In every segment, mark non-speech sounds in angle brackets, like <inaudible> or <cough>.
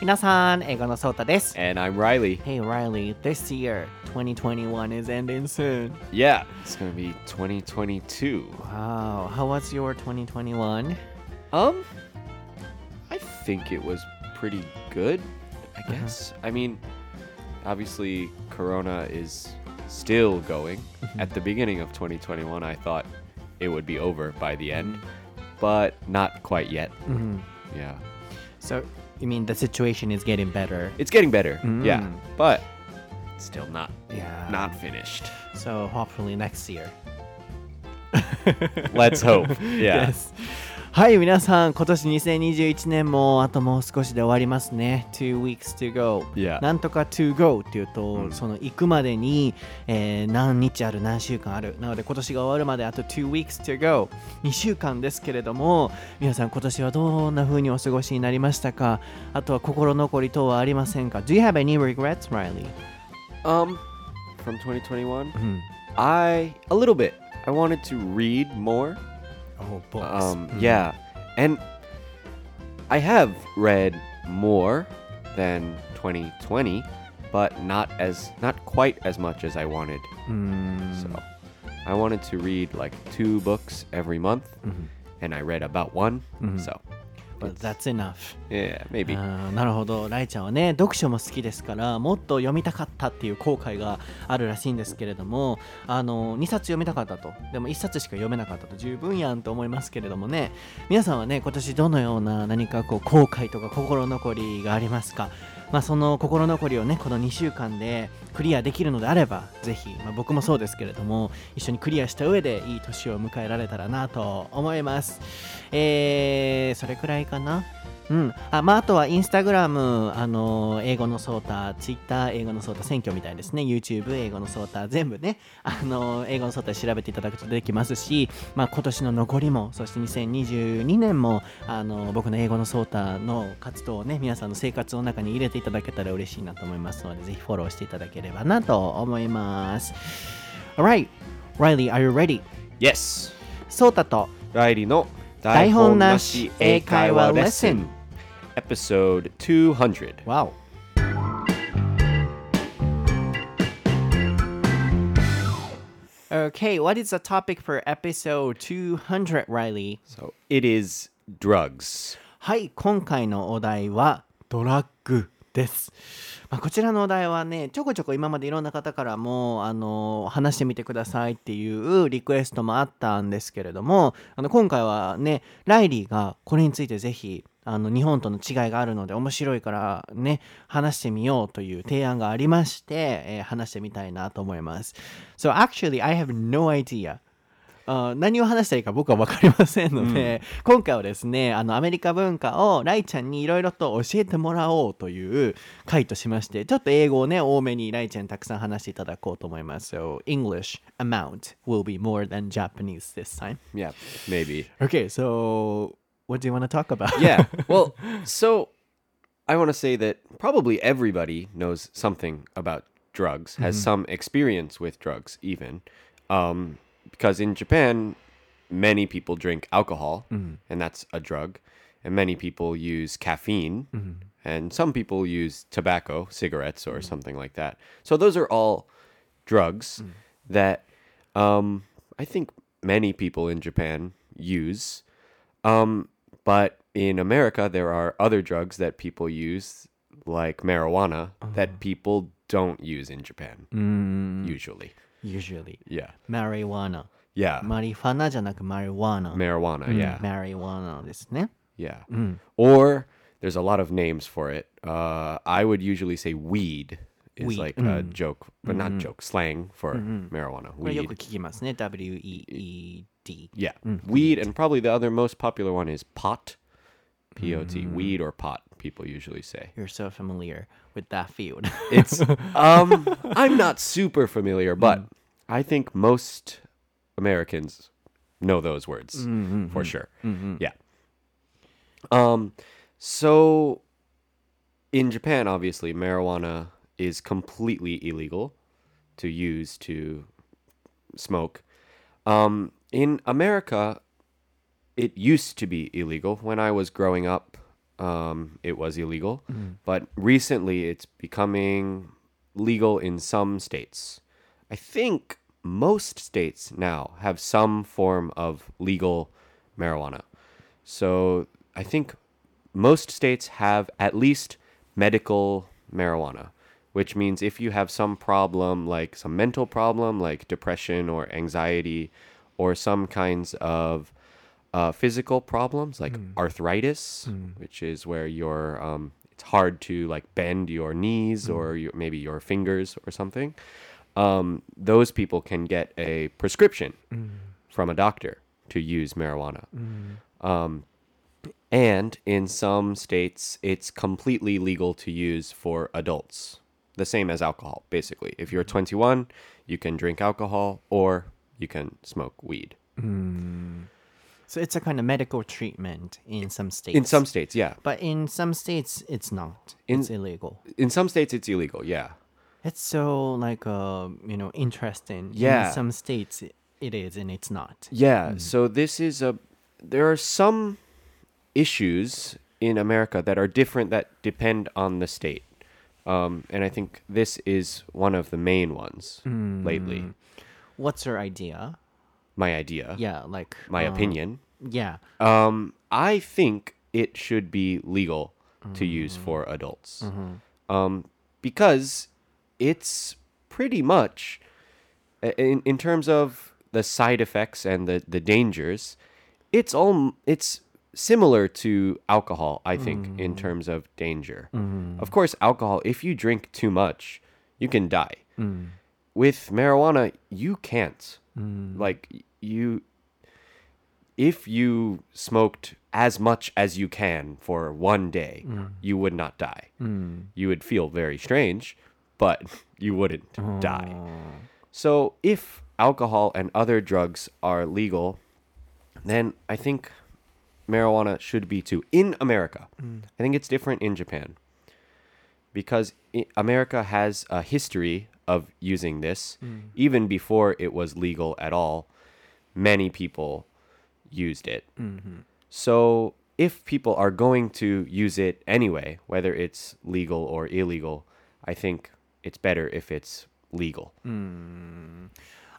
皆さん、英語のソータです。 And I'm Riley. Hey Riley, this year, 2021 is ending soon. Yeah, it's gonna be 2022. Wow, how was your 2021? Um, I think it was pretty good. I Uh-huh. guess. I mean, obviously, Corona is still going. Mm-hmm. At the beginning of 2021, I thought it would be over by the end, but not quite yet. Mm-hmm. Yeah, So, you mean the situation is getting better? it's getting better. Yeah, Mm. but still not Yeah. not finished. So, hopefully next year. Let's hope. <laughs> Yeah. Yes. はい、皆さん、今年2021年もあともう少しで終わりますね。Two weeks to go. Yeah. なんとか to go っていうと、うんその行くまでに、えー何日ある、何週間ある。なので今年が終わるまであと two weeks to go。2週間ですけれども、皆さん今年はどんな風にお過ごしになりましたか？あとは心残り等はありませんか ?Do you have any regrets, Riley? Um, from 2021, うん。I a little bit. I wanted to read more. Oh, books. Um, yeah, and I have read more than 2020, but not as not quite as much as I wanted. うん。So I wanted to read like two books every month, Mhm. and I read about one. Mhm. So But that's enough. yeah, maybe. なるほど。ライちゃんはね読書も好きですからもっと読みたかったっていう後悔があるらしいんですけれどもあの2冊読みたかったと。でも1冊しか読めなかったと。十分やんと思いますけれどもね。皆さんはね今年どのような何かこう後悔とか心残りがありますか？まあその心残りをねこの2週間でクリアできるのであればぜひ、まあ、僕もそうですけれども一緒にクリアした上でいい年を迎えられたらなと思います。えー、それくらいかな。うん、あまあ、あとはインスタグラム、あの英語のソータ、ツイッター、英語のソータ選挙みたいですね、YouTube、英語のソータ、全部ね、あの英語のソータ調べていただくと出てきますし、まあ、今年の残りも、そして2022年も、あの僕の英語のソータの活動をね、皆さんの生活の中に入れていただけたら嬉しいなと思いますので、ぜひフォローしていただければなと思います。Alright, Riley, are you ready? Yes. ソータと Riley no 台本なし英会話レッスン Episode 200. Wow. Okay, what is the topic for episode 200, Riley? So it is drugs. はい、今回のお題はドラッグです。まあ、こちらのお題はね、ちょこちょこ今までいろんな方からも、あの話してみてくださいっていうリクエストもあったんですけれども、あの今回はね、ライリーがこれについてぜひ、あの日本との違いがあるので面白いからね、話してみようという提案がありまして、えー話してみたいなと思います。So actually, I have no idea. あ何を話したらいいか僕は分かりませんので、今回はですねあのアメリカ文化をライちゃんにいろいろと教えてもらおうという回としましてちょっと英語をね多めにライちゃんにたくさん話していただこうと思います。So English amount will be more than Japanese this time. Yeah, maybe. Okay, so what do you want to talk about? yeah. Well, so I want to say that probably everybody knows something about drugs, has some experience with drugs, even. Um, because in Japan, many people drink alcohol, mm-hmm. and that's a drug. And many people use caffeine, mm-hmm. and some people use tobacco, cigarettes, or something like that. So those are all drugs mm. that um, I think many people in Japan use. Um, but in America, there are other drugs that people use, like marijuana, that uh-huh. people don't use in Japan, mm. usually Usually. Yeah. Marijuana. Yeah. マリファナじゃなくマリワナ。 marijuana. Yeah. Marijuana ですね。 Yeah. Or there's a lot of names for it. Uh, I would usually say weed is Weed. like a joke, but not joke, slang for marijuana. これよく Weed. 聞きますね。W-E-E-D。 Yeah. Weed. And probably the other most popular one is pot. P O T. Weed or pot, people usually say. You're so familiar with that field. It's <laughs> um I'm not super familiar, but I think most Americans know those words for sure. Yeah. Um so in Japan obviously marijuana is completely illegal to use to smoke. Um in America it used to be illegal when I was growing up. Um, it was illegal, but recently it's becoming legal in some states. I think most states now have some form of legal marijuana. So I think most states have at least medical marijuana, which means if you have some problem, like some mental problem, like depression or anxiety, or some kinds of uh, physical problems like arthritis, which is where your um, it's hard to like bend your knees or your, maybe your fingers or something. Um, those people can get a prescription from a doctor to use marijuana. Um, and in some states, it's completely legal to use for adults. The same as alcohol, basically. If you're 21, you can drink alcohol or you can smoke weed. So it's a kind of medical treatment in some states. In some states, yeah. but in some states it's not. In- it's illegal. In some states, it's illegal, yeah. It's so like uh, you know interesting. Yeah. In some states it- it is and it's not. Yeah. So this is a. There are some issues in America that are different that depend on the state, um, and I think this is one of the main ones lately. What's your idea? My idea, Yeah, like my uh, opinion. Yeah. Um, I think it should be legal to use for adults, um, because it's pretty much in in terms of the side effects and the the dangers. It's all it's similar to alcohol, I think, in terms of danger. Of course, alcohol. If you drink too much, you can die. With marijuana, you can't. Like y- you if you smoked as much as you can for one day, mm. you would not die. Mm. You would feel very strange, but <laughs> you wouldn't oh. die. So if alcohol and other drugs are legal, then I think marijuana should be too in America. Mm. I think it's different in Japan because America has a history of using this even before it was legal at all Many people used it. So if people are going to use it anyway, whether it's legal or illegal, I think it's better if it's legal.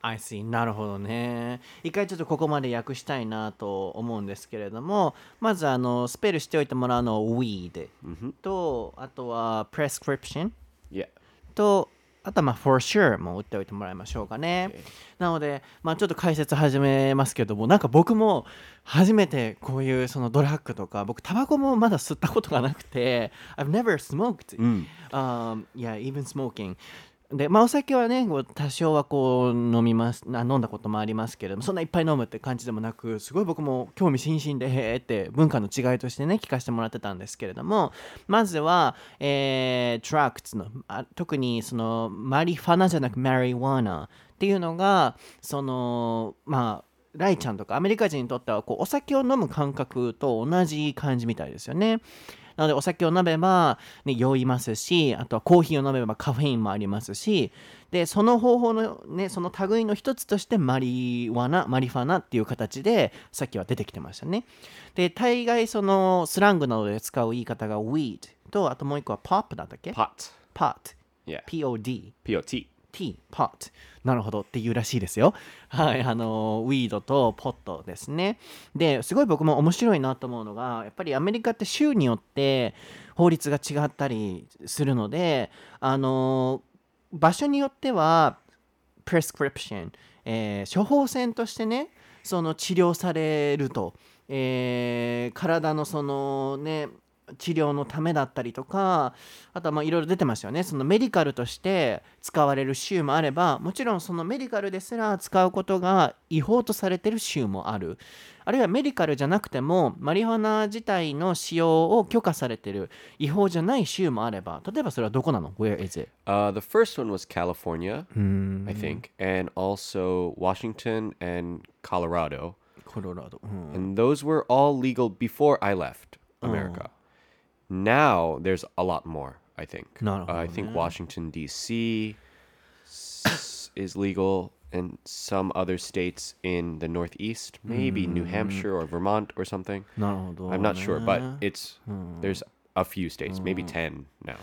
I see なるほどね一回ちょっとここまで訳したいなと思うんですけれどもまずあのスペルしておいてもらうのは weed とあとは prescription Yeah. と あとはまあ for sure も打っておいてもらいましょうかね、なのでまあちょっと解説始めますけどもなんか僕も初めてこういうそのドラッグとか僕タバコもまだ吸ったことがなくて I've never smoked、um, yeah even smoking でまあお酒はね多少はこう飲みます飲んだこともありますけれどもそんないっぱい飲むって感じでもなくすごい僕も興味津々でへーって文化の違いとしてね聞かせてもらってたんですけれどもまずは、えー、トラクツのあ特にそのマリファナじゃなくマリワナっていうのがそのまあライちゃんとかアメリカ人にとってはこうお酒を飲む感覚と同じ感じみたいですよね。なのでお酒を飲めば、ね、酔いますしあとはコーヒーを飲めばカフェインもありますしでその方法のねその類の一つとしてマリワナマリファナっていう形でさっきは出てきてましたねで大概そのスラングなどで使う言い方が weed とあともう一個は pop だったっけ？Pot. pot Yeah. POD P-O-T. T、pot。なるほどっていうらしいですよ。はい、あの、ウィードとポットですね。で、すごい僕も面白いなと思うのが、やっぱりアメリカって州によって法律が違ったりするので、あの、場所によっては、prescription、えー処方箋としてね、その治療されると、えー体のそのね、治療のためだったりとかあとはまあいろいろ出てますよねそのメディカルとして使われる州もあればもちろんそのメディカルですら使うことが違法とされてる州もあるあるいはメディカルじゃなくてもマリファナ自体の使用を許可されてる違法じゃない州もあれば例えばそれはどこなの？Where is it? Uh, the first one was California, I think, and also Washington and Colorado. コロラド、うん And those were all legal before I left America. Now there's a lot more. I think. Not uh, I think now. Washington D.C. Is legal, and some other states in the Northeast, maybe mm. New Hampshire or Vermont or something. Not I'm not sure, but it's mm. there's a few states, maybe 10 now.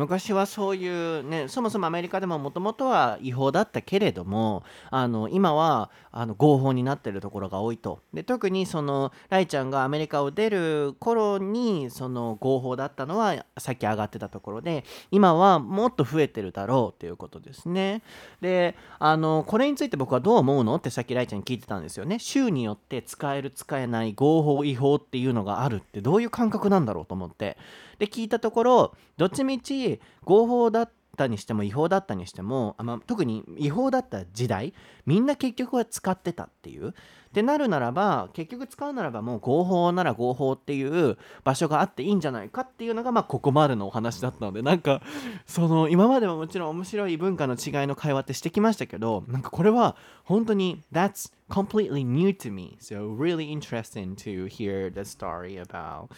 昔はそういうねそもそもアメリカでももともとは違法だったけれどもあの今はあの合法になってるところが多いと。で特にそのライちゃんがアメリカを出る頃にその合法だったのはさっき上がってたところで今はもっと増えてるだろうということですね。であのこれについて僕はどう思うのってさっきライちゃんに聞いてたんですよね。州によって使える使えない合法違法っていうのがあるってどういう感覚なんだろうと思ってで聞いたところどっちみち合法だったにしても違法だったにしてもあ、まあ、特に違法だった時代みんな結局は使ってたっていう。ってなるならば結局使うならばもう合法なら合法っていう場所があっていいんじゃないかっていうのがまあここまでのお話だったのでなんかその今までももちろん面白い文化の違いの会話ってしてきましたけどなんかこれは本当に That's completely new to me. So really interesting to hear the story about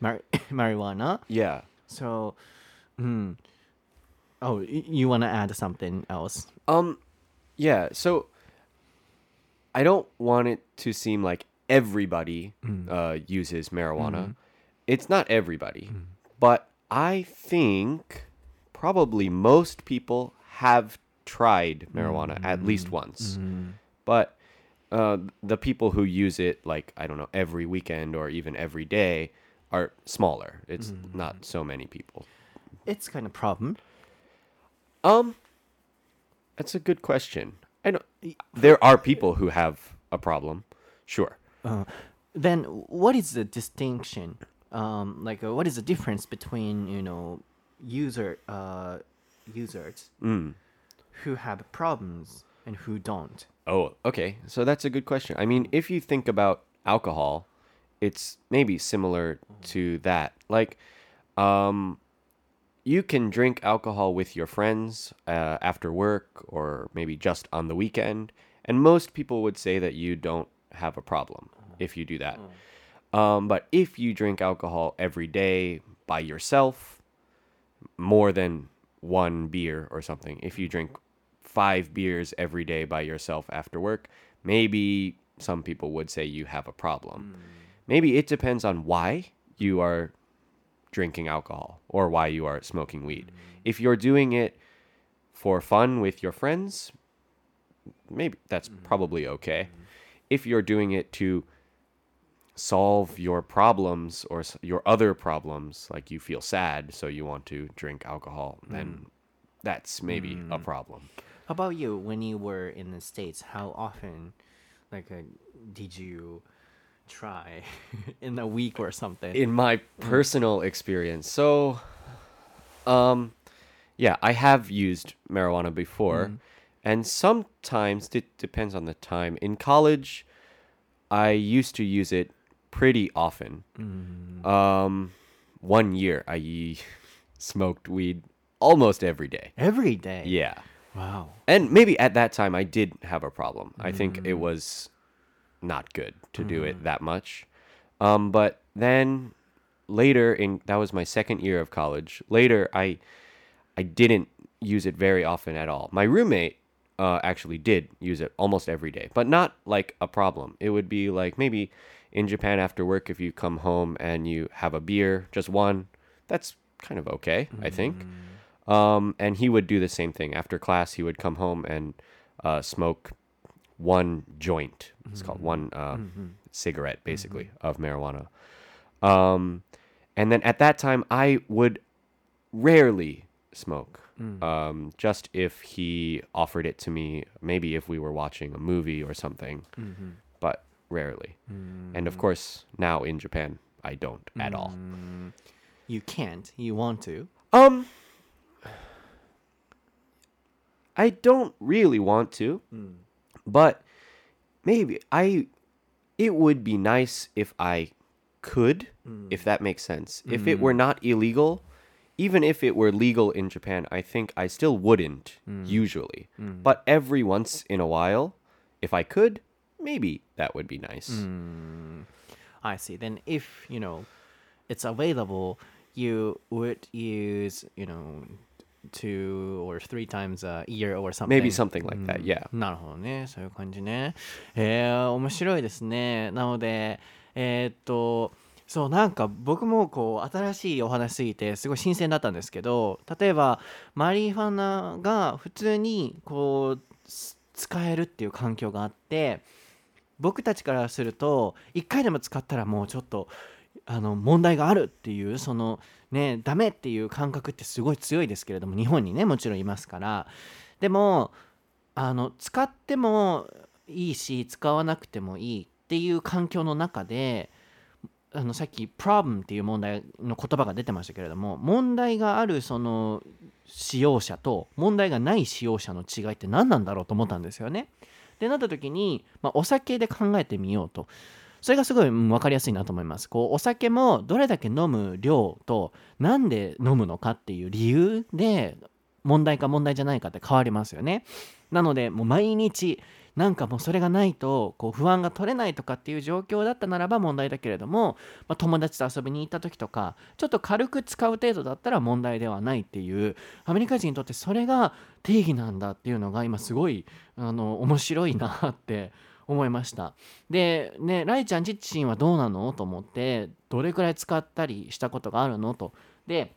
mar- <coughs> marijuana Yeah. so, mm, oh, y- you want to add something else? Um, yeah. So I don't want it to seem like everybody uh, uses marijuana. It's not everybody, but I think probably most people have tried marijuana at least once. But uh, the people who use it, like I don't know, every weekend or even every day, are smaller. It's not so many people. It's kind of problem. Um, that's a good question. I don't. There are people who have a problem. Sure. Then, what is the distinction? Um, like, uh, what is the difference between you know user uh users who have problems and who don't? Oh, okay. So that's a good question. I mean, if you think about alcohol, it's maybe similar to that. Like, um, you can drink alcohol with your friends uh, after work or maybe just on the weekend, and most people would say that you don't have a problem if you do that. Um, but if you drink alcohol every day by yourself, more than one beer or something, if you drink five beers every day by yourself after work, maybe some people would say you have a problem. Maybe it depends on why you are drinking alcohol or why you are smoking weed. If you're doing it for fun with your friends, maybe that's mm-hmm. probably okay. If you're doing it to solve your problems or your other problems, like you feel sad, so you want to drink alcohol, mm. then that's maybe a mm. problem. How about you? When you were in the states, how often, like, uh, did you try <laughs> in a week or something? in my personal experience. So um yeah i have used marijuana before. And sometimes it depends on the time. In college i used to use it pretty often. Um one year i <laughs> smoked weed almost every day. Every day. yeah. Wow. and maybe at that time I did have a problem. I think it was not good to do it that much. Um, but then later in that was my second year of college. Later I I didn't use it very often at all. My roommate uh, actually did use it almost every day, but not like a problem. It would be like maybe in Japan after work if you come home and you have a beer, just one. That's kind of okay, I think. Um, and he would do the same thing after class. He would come home and uh, smoke one joint. It's called one uh, cigarette, basically, of marijuana. Um, and then at that time, I would rarely smoke. Um, just if he offered it to me, maybe if we were watching a movie or something, but rarely. And of course, now in Japan, I don't at all. You can't. You want to. Um, I don't really want to, but maybe I. It would be nice if I could, mm. if that makes sense. If it were mm. not illegal, even if it were legal in Japan, I think I still wouldn't mm. usually. But every once in a while, if I could, maybe that would be nice. I see. Then if, you know, it's available, you would use, you know, two or three times a year or something. Maybe something like that. Yeah. なるほどね。そういう感じね。えー、面白いですね。なので、えーっと、そう、なんか僕もこう、新しいお話すぎて、すごい新鮮だったんですけど、例えば、マリファナが普通にこう、す使えるっていう環境があって、僕たちからすると、一回でも使ったらもうちょっと、あの問題があるっていうそのねダメっていう感覚ってすごい強いですけれども日本にねもちろんいますからでもあの使ってもいいし使わなくてもいいっていう環境の中であのさっき problem っていう問題の言葉が出てましたけれども問題があるその使用者と問題がない使用者の違いって何なんだろうと思ったんですよね。でなった時に、まあ、お酒で考えてみようと。それがすごい分かりやすいなと思います。こうお酒もどれだけ飲む量となんで飲むのかっていう理由で問題か問題じゃないかって変わりますよね。なのでもう毎日なんかもうそれがないとこう不安が取れないとかっていう状況だったならば問題だけれども、まあ、友達と遊びに行った時とかちょっと軽く使う程度だったら問題ではないっていうアメリカ人にとってそれが定義なんだっていうのが今すごいあの面白いなって思いました。でねライちゃん自身はどうなの？と思ってどれくらい使ったりしたことがあるの？と。で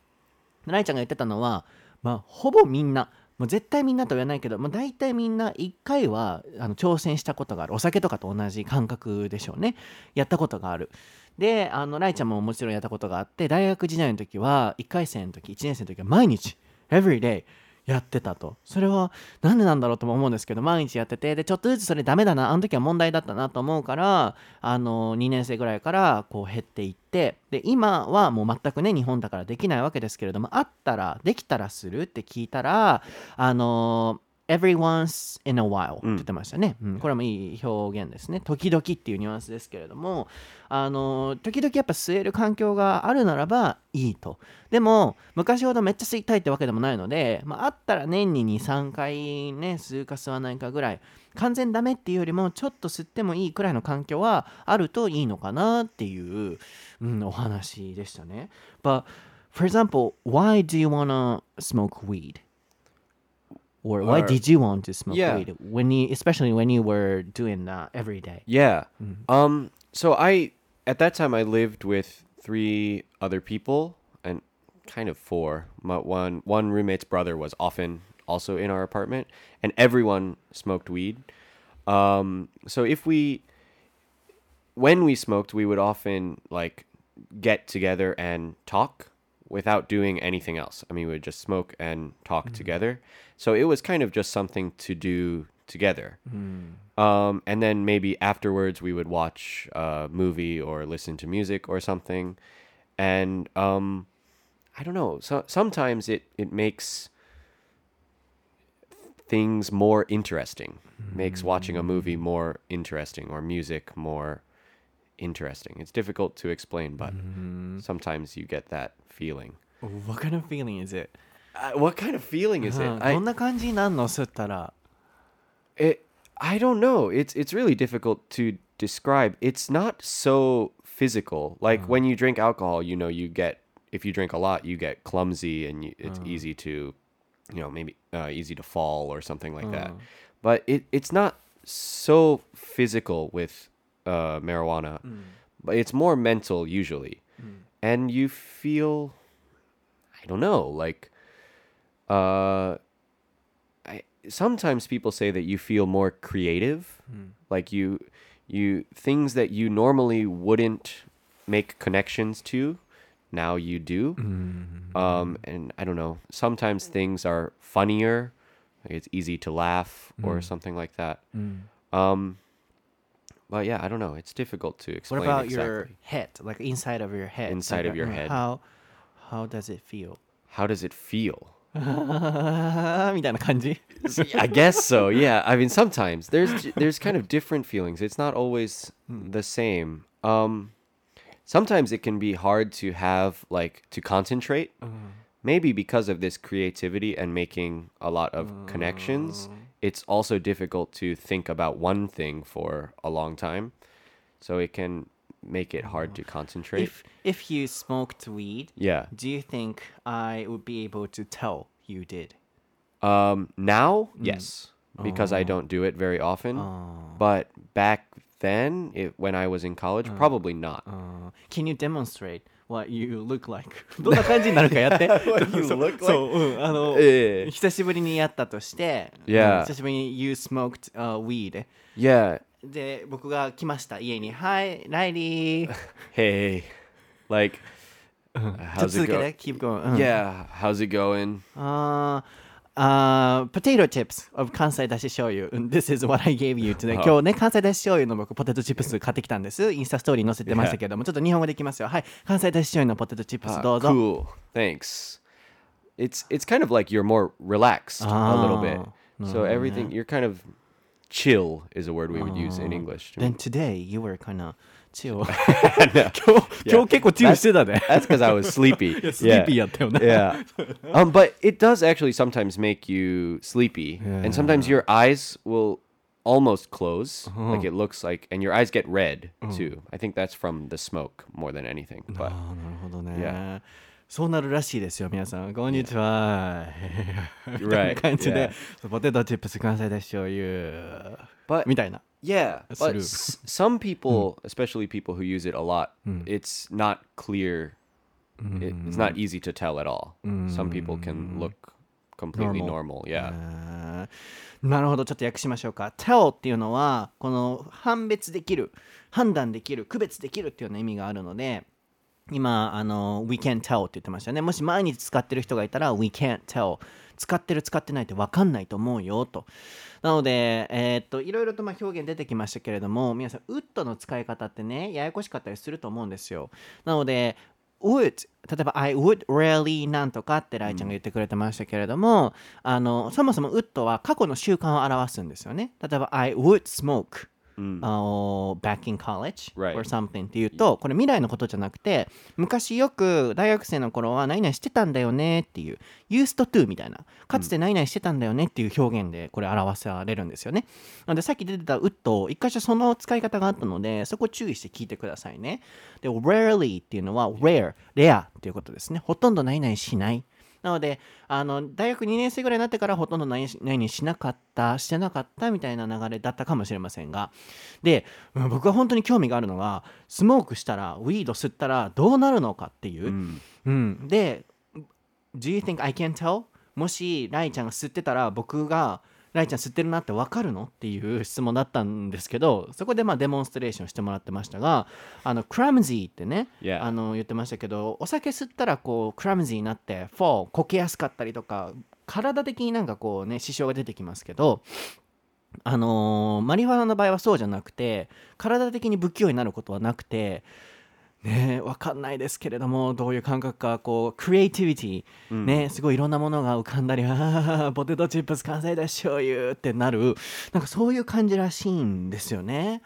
ライちゃんが言ってたのはまあほぼみんなもう絶対みんなとは言わないけど、まあ、大体みんな1回はあの挑戦したことがある。お酒とかと同じ感覚でしょうね。やったことがある。であのライちゃんももちろんやったことがあって大学時代の時は1回生の時1年生の時は毎日 every day やってたと。それは何でなんだろうとも思うんですけど毎日やっててでちょっとずつそれダメだなあの時は問題だったなと思うからあの2年生ぐらいからこう減っていってで今はもう全くね日本だからできないわけですけれどもあったらできたらするって聞いたらあの every once in a while って言ってましたね、うん。これもいい表現ですね。時々っていうニュアンスですけれどもあの時々やっぱ吸える環境があるならばいいと。でも昔ほどめっちゃ吸いたいってわけでもないので、まあ、あったら年に23回ね吸うか吸わないかぐらい完全ダメっていうよりもちょっと吸ってもいいくらいの環境はあるといいのかなっていう、うん、お話でしたね。But for example why do you wanna smoke weed? Or why Or- did you want to smoke Yeah. weed when you, especially when you were doing that every day? Yeah. Um. So I at that time I lived with three other people and kind of four. My one one roommate's brother was often also in our apartment, and everyone smoked weed. Um. So if we when we smoked, we would often like get together and talk without doing anything else. I mean, we would just smoke and talk together. So it was kind of just something to do together. Um, and then maybe afterwards we would watch a movie or listen to music or something. And um, I don't know. So sometimes it it makes things more interesting. Makes watching a movie more interesting or music more interesting. It's difficult to explain, but sometimes you get that feeling. What kind of feeling is it? Uh, what kind of feeling is it? うん I, どんな感じになんの吸ったら it I don't know. It's it's really difficult to describe. It's not so physical. Like when you drink alcohol, you know, you get if you drink a lot, you get clumsy and you, it's easy to, you know, maybe uh, easy to fall or something like that. But it it's not so physical with uh, marijuana, but it's more mental usually, and you feel, I don't know, like, uh, I sometimes people say that you feel more creative, like you you things that you normally wouldn't make connections to, now you do. Um, and I don't know. Sometimes things are funnier, like it's easy to laugh or something like that. Um, but yeah, I don't know. It's difficult to explain What about exactly. your head? Like inside of your head. Inside of your uh, head. How how does it feel? How does it feel? <laughs> みたいな感じ I guess so. Yeah. I mean, sometimes there's there's kind of different feelings. It's not always the same. Um, sometimes it can be hard to have like to concentrate. Maybe because of this creativity and making a lot of connections, it's also difficult to think about one thing for a long time. So it can make it hard to concentrate. If if you smoked weed, yeah. do you think I would be able to tell you did? Um, now, yes, because I don't do it very often. But back then, it, when I was in college, probably not. Uh, can you demonstrate what you look like? <laughs> どんな感じになるかやって。 What <laughs> you そう look like? <laughs> そう、うん、あの、ええ久しぶりにやったとして、 Yeah. うん久しぶりに You smoked、uh, weed. Yeah. で、僕が来ました、家に。はい、ライリー。Hey, like, ちょっと how's 続 it け go? て、keep going、うん。Yeah, how's it going? あーあー、potato chips of 関西だし醤油。うん This is what I gave you today. あ今日ね、関西だし醤油の僕、ポテトチップス買ってきたんです。インスタストーリーに載せてましたけども、ちょっと日本語でいきますよ。はい、関西だし醤油のポテトチップス Ah, どうぞ。cool. Thanks. It's it's kind of like you're more relaxed a little bit. Ah, So everything you're kind of chill is a word we would use in English. to Then me. today you were kind of chill. 今<laughs> 日、今日結構チルしてたね。 <laughs> That's because I was sleepy. <laughs> sleepy やったよね。 yeah. Um, but it does actually sometimes make you sleepy, and sometimes your eyes will almost close, like it looks like, and your eyes get red too. I think that's from the smoke more than anything. But ああ、なるほどね。 Yeah. そうなるらしいですよ、皆さん。こんにちは。みたいな感じでポテトチップス関西だし醤油。but みたいな。Yeah, but s- some people, especially people who use it a lot, it's not clear. It, it's not easy to tell at all. Some people can look completely Normal. Yeah. なるほどちょっと訳しましょうか tell っていうのはこの判別できる判断できる区別できるっていうような意味があるので今あの we can't tell って言ってましたね。もし毎日使ってる人がいたら we can't tell 使ってる使ってないって分かんないと思うよと。なのでえーっといろいろとまあ表現出てきましたけれども皆さん would の使い方ってねややこしかったりすると思うんですよ。なので would 例えば I would rarely なんとかってライちゃんが言ってくれてましたけれども、あのそもそも would は過去の習慣を表すんですよね。例えば I would smoke、uh, back in college Right. or something っていうとこれ未来のことじゃなくて昔よく大学生の頃は何々してたんだよねっていう used to みたいな。かつて何々してたんだよねっていう表現でこれ表されるんですよね。なのでさっき出てた would 一箇所その使い方があったのでそこ注意して聞いてくださいね。で rarely っていうのは rare レアっていうことですね。ほとんど何々しないなのであの大学2年生ぐらいになってからほとんど何々何々しなかったしてなかったみたいな流れだったかもしれませんが。でうん僕が本当に興味があるのが smoke したら weed 吸ったらどうなるのかっていう、うん。で Do you think I can tell? もしライちゃんが吸ってたら僕がライちゃん吸ってるな？って分かるの？っていう質問だったんですけどそこでまあデモンストレーションしてもらってましたがあの clumsy ってね、Yeah. あの言ってましたけどお酒吸ったらこう clumsy になって fall こけやすかったりとか体的になんかこうね支障が出てきますけどあのーマリファナの場合はそうじゃなくて体的に不器用になることはなくてねえわかんないですけれどもどういう感覚かこうクリエイティビティ、ねすごいいろんなものが浮かんだり <laughs> ポテトチップス関西だし醤油ってなる。なんかそういう感じらしいんですよね、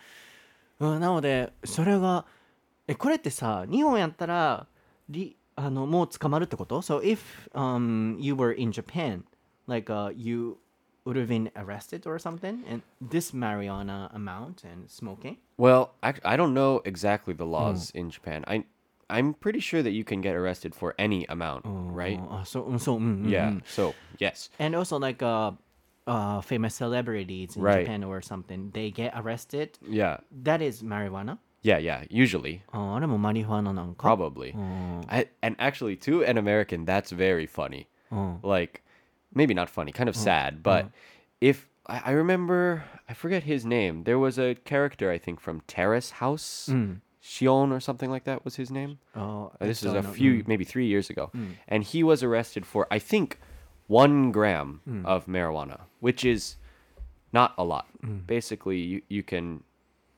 うん、なのでそれがえこれってさ日本やったらりあのもう捕まるってこと ?So if、um, you were in Japan like、uh, you would have been arrested or something and this marijuana amount and smoking well I, I don't know exactly the hmm. laws mm. in japan i i'm pretty sure that you can get arrested for any amount oh, right uh, so mm, so mm, mm, yeah mm, so yes and also like uh uh, famous celebrities in right. Japan or something, they get arrested. Yeah. That is marijuana. Yeah, yeah, usually. Oh, marijuana Probably. Oh. I, and actually, to an American, that's very funny. Oh. Like, maybe not funny, kind of sad, but if I, I remember, I forget his name. There was a character I think from Terrace House. Mm. Shion or something like that was his name. Oh, this is a few, maybe three years ago, and he was arrested for I think one gram of marijuana, which is not a lot. Basically, you, you can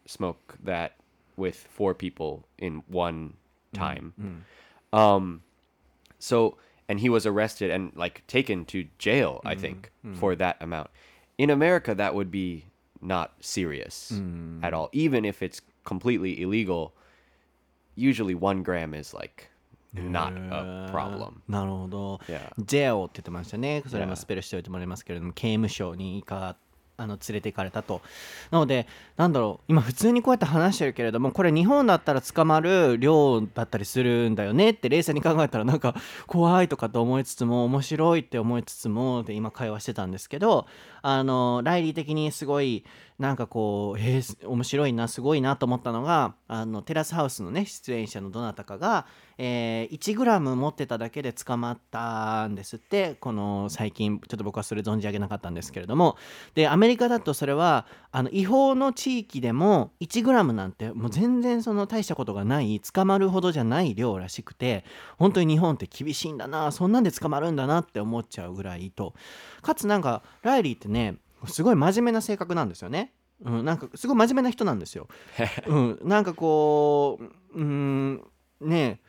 smoke that with four people in one time. Um, so and he was arrested and like taken to jail, I think, for that amount. In America, that would be not serious at all, even if it's completely illegal. Usually, one gram is like not a problem. なるほど。 Yeah. ジェオって言ってましたね。それも Yeah. スペルしておいてもらいますけれども、刑務所に行か あの連れて行かれたと。なのでなんだろう今普通にこうやって話してるけれどもこれ日本だったら捕まる量だったりするんだよねって冷静に考えたらなんか怖いとかと思いつつも面白いって思いつつもで今会話してたんですけどあのライリー的にすごいなんかこうえー、面白いなすごいなと思ったのがあのテラスハウスのね出演者のどなたかが、えー、1g 持ってただけで捕まったんですってこの最近ちょっと僕はそれ存じ上げなかったんですけれどもでアメリカだとそれはあの違法の地域でも 1g なんてもう全然その大したことがない捕まるほどじゃない量らしくて本当に日本って厳しいんだなそんなんで捕まるんだなって思っちゃうぐらいとかつなんかライリーってねすごい真面目な性格なんですよね。うん、なんかすごい真面目な人なんですよ。<laughs> うん、なんかこう、うん、ね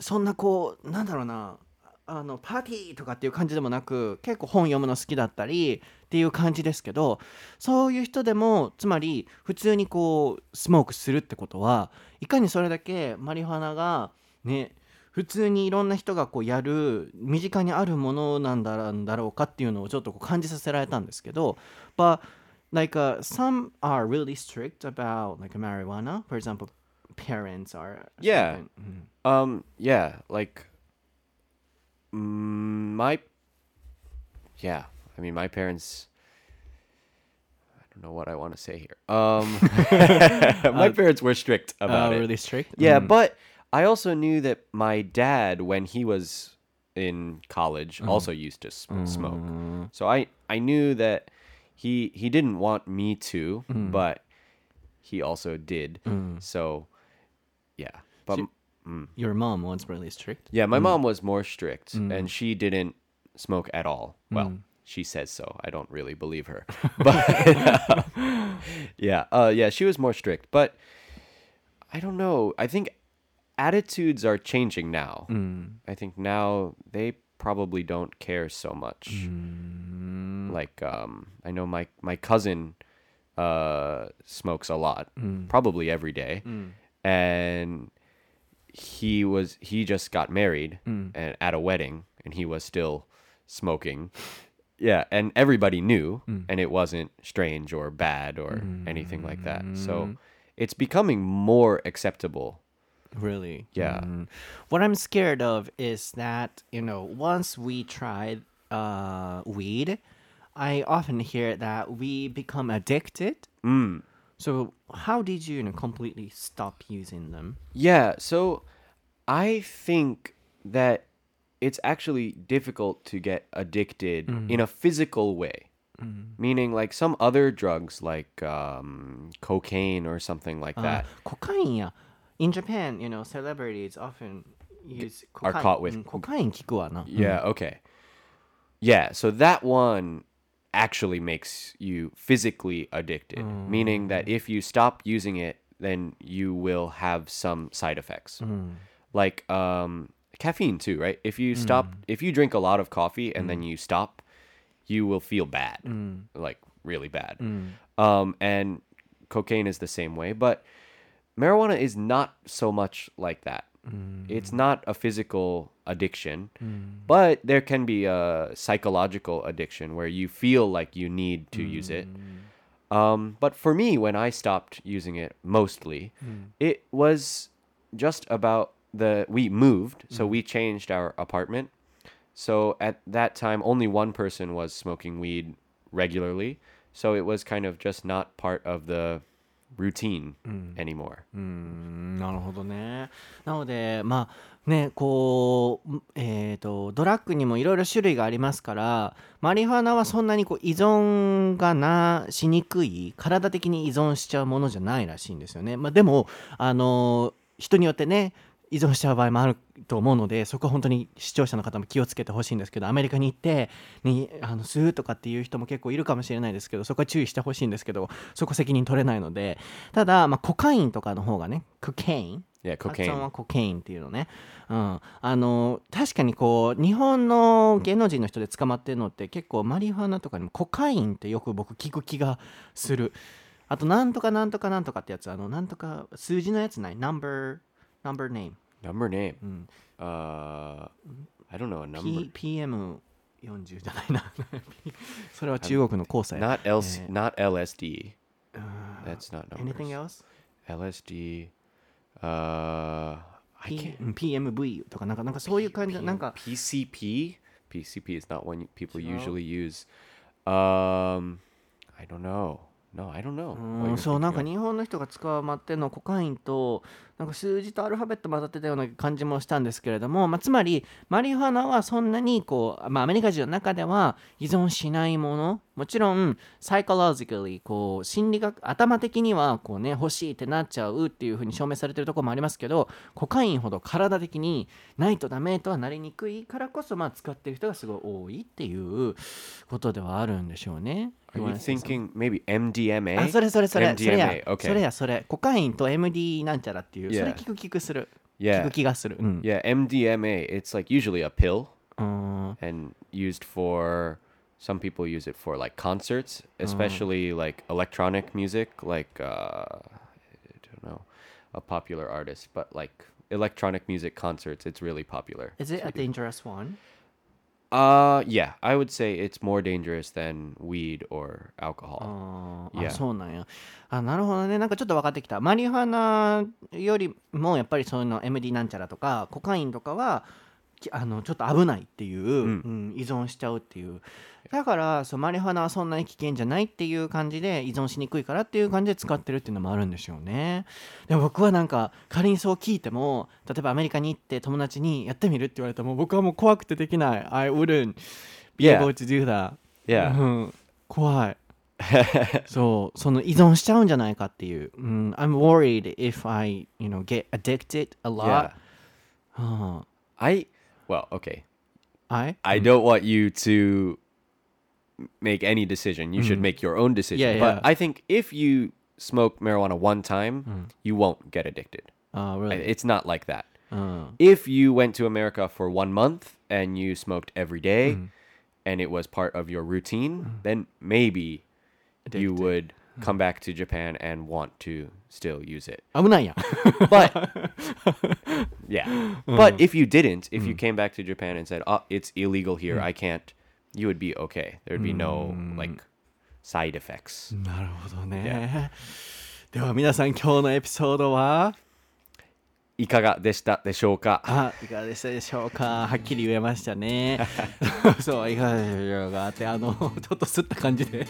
そんなこうなんだろうなあのパーティーとかっていう感じでもなく結構本読むの好きだったりっていう感じですけどそういう人でもつまり普通にこうスモークするってことはいかにそれだけマリファナがね普通にいろんな人がこうやる身近にあるものなんだろうかっていうのをちょっとこう感じさせられたんですけど But like、uh, some are really strict about like marijuana. For example parents are yeah. um yeah like mm, my yeah i mean my parents i don't know what i want to say here. Um <laughs> my <laughs> parents were strict about uh, it. really strict? Yeah Mm. but i also knew that my dad when he was in college also used to s- smoke. So i i knew that he he didn't want me to but he also did. So yeah but mm. your mom was really strict yeah, my mm. mom was more strict mm. and she didn't smoke at all. Well, she says so. I don't really believe her. <laughs> <laughs> But <laughs> yeah, uh yeah, she was more strict, but I don't know. I think attitudes are changing now. I think now they probably don't care so much. Like um I know my my cousin uh smokes a lot, probably every day. And he was he just got married and at a wedding and he was still smoking <laughs> yeah and everybody knew and it wasn't strange or bad or anything like that so it's becoming more acceptable Really? Yeah. Mm. What I'm scared of is that, you know, once we tried uh, weed, I often hear that we become addicted. So how did you, you know, completely stop using them? Yeah, so I think that it's actually difficult to get addicted mm. in a physical way. Mm. Meaning, like some other drugs, like um, cocaine or something like uh, that. Cocaine, yeah. In Japan, you know, celebrities often use cocaine. Are caught with mm, cocaine. Yeah, mm. okay. Yeah, so that one actually makes you physically addicted, meaning that mm. if you stop using it, then you will have some side effects. Mm. Like um caffeine too, right? If you stop mm. if you drink a lot of coffee and then you stop, you will feel bad. Like really bad. Um and cocaine is the same way, but marijuana is not so much like that. It's mm. not a physical addiction, mm. but there can be a psychological addiction where you feel like you need to use it. Mm. Um, but for me, when I stopped using it mostly, it was just about the we moved, so we changed our apartment. So at that time, only one person was smoking weed regularly. So it was kind of just not part of the routine anymore. うんなるほどね。なのでまあねこうえっ、とドラッグにもいろいろ種類がありますからマリファナはそんなにこう依存がなしにくい体的に依存しちゃうものじゃないらしいんですよね。まあ、でもあの人によってね依存しちゃう場合もあると思うのでそこは本当に視聴者の方も気をつけてほしいんですけどアメリカに行って、ね、あの吸うとかっていう人も結構いるかもしれないですけどそこは注意してほしいんですけどそこ責任取れないのでただ、まあ、コカインとかの方がねコケイン Yeah, 発音 cocaine. はコケインっていうのね、うん、あの確かにこう日本の芸能人の人で捕まってるのって結構マリファナとかにもコカインってよく僕聞く気がする。あとなんとかなんとかなんとかってやつあのなんとか数字のやつない？Number number name Number name. Uh, I don't know a number. P PM P40 じゃないなそれは中国の交際 Not えー not LSD. That's not numbers. Anything else? LSD. Uh, I P- can't. うん PMV とかなんかなんかそういう感じなんか PCP. PCP is not one people usually use. Um, I don't know. No, I don't know. そうなんか of. 日本の人が使うまってのコカインとなんか数字とアルファベット混ざってたような感じもしたんですけれども、まあ、つまりマリファナはそんなにこう、まあ、アメリカ人の中では依存しないものもちろんサイコロジカリこう心理学頭的にはこうね欲しいってなっちゃうっていうふうに証明されてるところもありますけどコカインほど体的にないとダメとはなりにくいからこそまあ使ってる人がすごい多いっていうことではあるんでしょうね。Are you thinking maybe MDMA? あ、それそれそれ。それや MDMA. それ Okay. や、それ。コカインと MD なんちゃらっていYeah. それ聞く聞くする。聞 Yeah. く気がする。うん。 Yeah, MDMA. It's like usually a pill うん。 and used for. Some people use it for like concerts, especially like electronic music, like uh, I don't know, a popular artist, but like electronic music concerts, it's really popular. Is it a dangerous one? Uh, yeah, I would say it's more dangerous than weed or あ alcohol. ー Yeah. あ、そうなんや。あ、なるほどね。なんかちょっと分かってきた。マリファナよりもやっぱりそういうの MD なんちゃらとか、コカインとかは、きあのちょっと危ないっていう、うん依存しちゃうっていう。だからそうマリファナはそんなに危険じゃないっていう感じで依存しにくいからっていう感じで使ってるっていうのもあるんでしょうね。でも僕はなんか仮にそう聞いても例えばアメリカに行って友達にやってみるって言われたらもう僕はもう怖くてできない。I wouldn't be able to do that. Yeah. うん、怖い。<laughs> そう、その依存しちゃうんじゃないかっていう。うん、I'm worried if I, you know, get addicted a lot. Yeah. うん I Well, okay. I I don't want you to make any decision. You should mm. make your own decision. Yeah, but yeah. I think if you smoke marijuana one time, mm. you won't get addicted. Oh, really? It's not like that. Oh. If you went to America for one month and you smoked every day mm. and it was part of your routine, then maybe you would come back to Japan and want to still use it. 危<laughs> ないやん。 But yeah. But if you didn't, if you came back to Japan and said, "Oh, it's illegal here. I can't." You would be okay. There'd be no like side effects. な<laughs> るほどね。では皆さん今日のエピソードは いかがでしたでしょうか?あ、いかがでしたでしょうか？<laughs> はっきり言えましたね。<laughs> そう、いかがでしょうかって、あの、<laughs> ちょっと吸った感じで。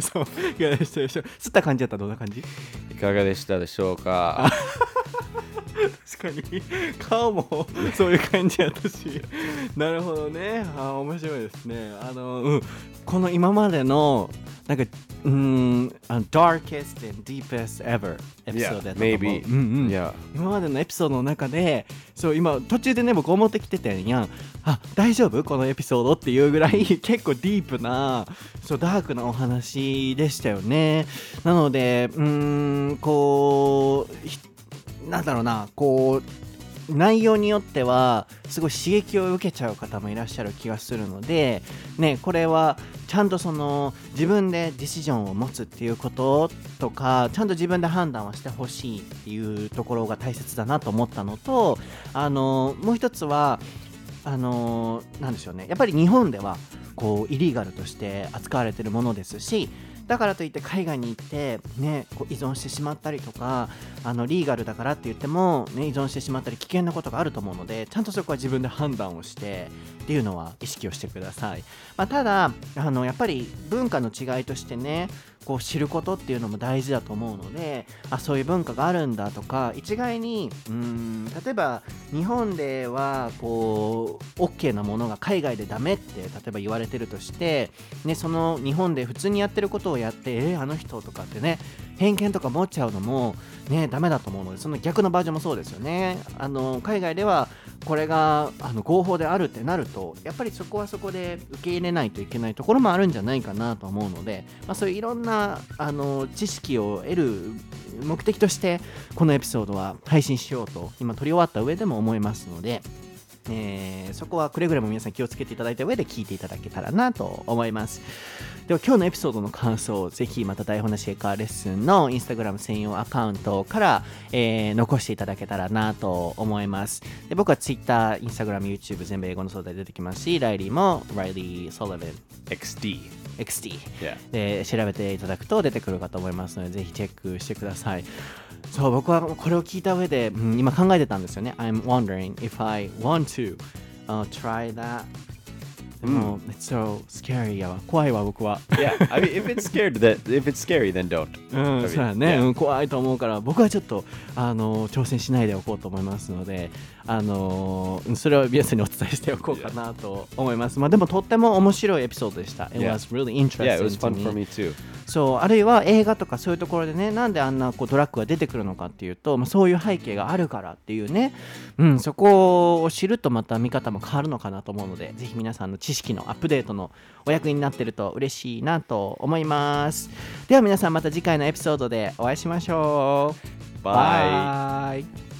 そう、いかがでしたでしょう？吸った感じやったらどんな感じ？いかがでしたでしょうか?確かに。顔もそういう感じやったし。なるほどね。あ面白いですね。あの、うん、この今までのなんかうーんあの darkest and deepest ever エピソードやったと思う。Maybe. うんうん。Yeah. 今までのエピソードの中でそう今途中でね僕思ってきてたんやん。あ大丈夫？このエピソードっていうぐらい？結構ディープなそうダークなお話でしたよね。なのでうーんこうひなんだろうなこう内容によってはすごい刺激を受けちゃう方もいらっしゃる気がするので、ね、これはちゃんとその自分でディシジョンを持つっていうこととかちゃんと自分で判断をしてほしいっていうところが大切だなと思ったのとあのもう一つはあのなんでしょうね。やっぱり日本ではこうイリーガルとして扱われてるものですしだからといって海外に行って、ね、こう依存してしまったりとかあのリーガルだからって言っても、ね、依存してしまったり危険なことがあると思うのでちゃんとそこは自分で判断をしてっていうのは意識をしてください、まあ、ただあのやっぱり文化の違いとしてねこう知ることっていうのも大事だと思うのであそういう文化があるんだとか一概にうん例えば日本ではこう OK なものが海外でダメって例えば言われてるとして、ね、その日本で普通にやってることをやってえーあの人とかってね偏見とか持っちゃうのもねダメだと思うのでその逆のバージョンもそうですよね。あの海外ではこれがあの合法であるってなるとやっぱりそこはそこで受け入れないといけないところもあるんじゃないかなと思うので、まあ、そういういろんなあの知識を得る目的としてこのエピソードは配信しようと今撮り終わった上でも思いますのでえーそこはくれぐれも皆さん気をつけていただいた上で聞いていただけたらなと思いますでは今日のエピソードの感想をぜひまた台本なし英会話レッスンのインスタグラム専用アカウントから、えー残していただけたらなと思いますで僕は Twitter、Instagram、YouTube 全部英語の相談で出てきますしライリーも Riley Sullivan XD. XD Yeah. で調べていただくと出てくるかと思いますのでぜひチェックしてくださいそう僕はこれを聞いた上で、うん今考えてたんですよね I'm wondering if I want to、uh, try that でも、It's so scary やわ怖いわ僕は Yeah. I mean, if it's scared that if it's scary, then don't. うん、そうやね.うん、怖いと思うから僕はちょっとあの挑戦しないでおこうと思いますのであのうんそれを皆さんにお伝えしておこうかなと思います、まあでもとっても面白いエピソードでした、It was really interesting Yeah, it was fun for me too. そうあるいは映画とかそういうところでねなんであんなこうドラッグが出てくるのかっていうと、まあ、そういう背景があるからっていうね、うん、そこを知るとまた見方も変わるのかなと思うのでぜひ皆さんの知識のアップデートのお役になってると嬉しいなと思います。では皆さんまた次回のエピソードでお会いしましょう。Bye. バイ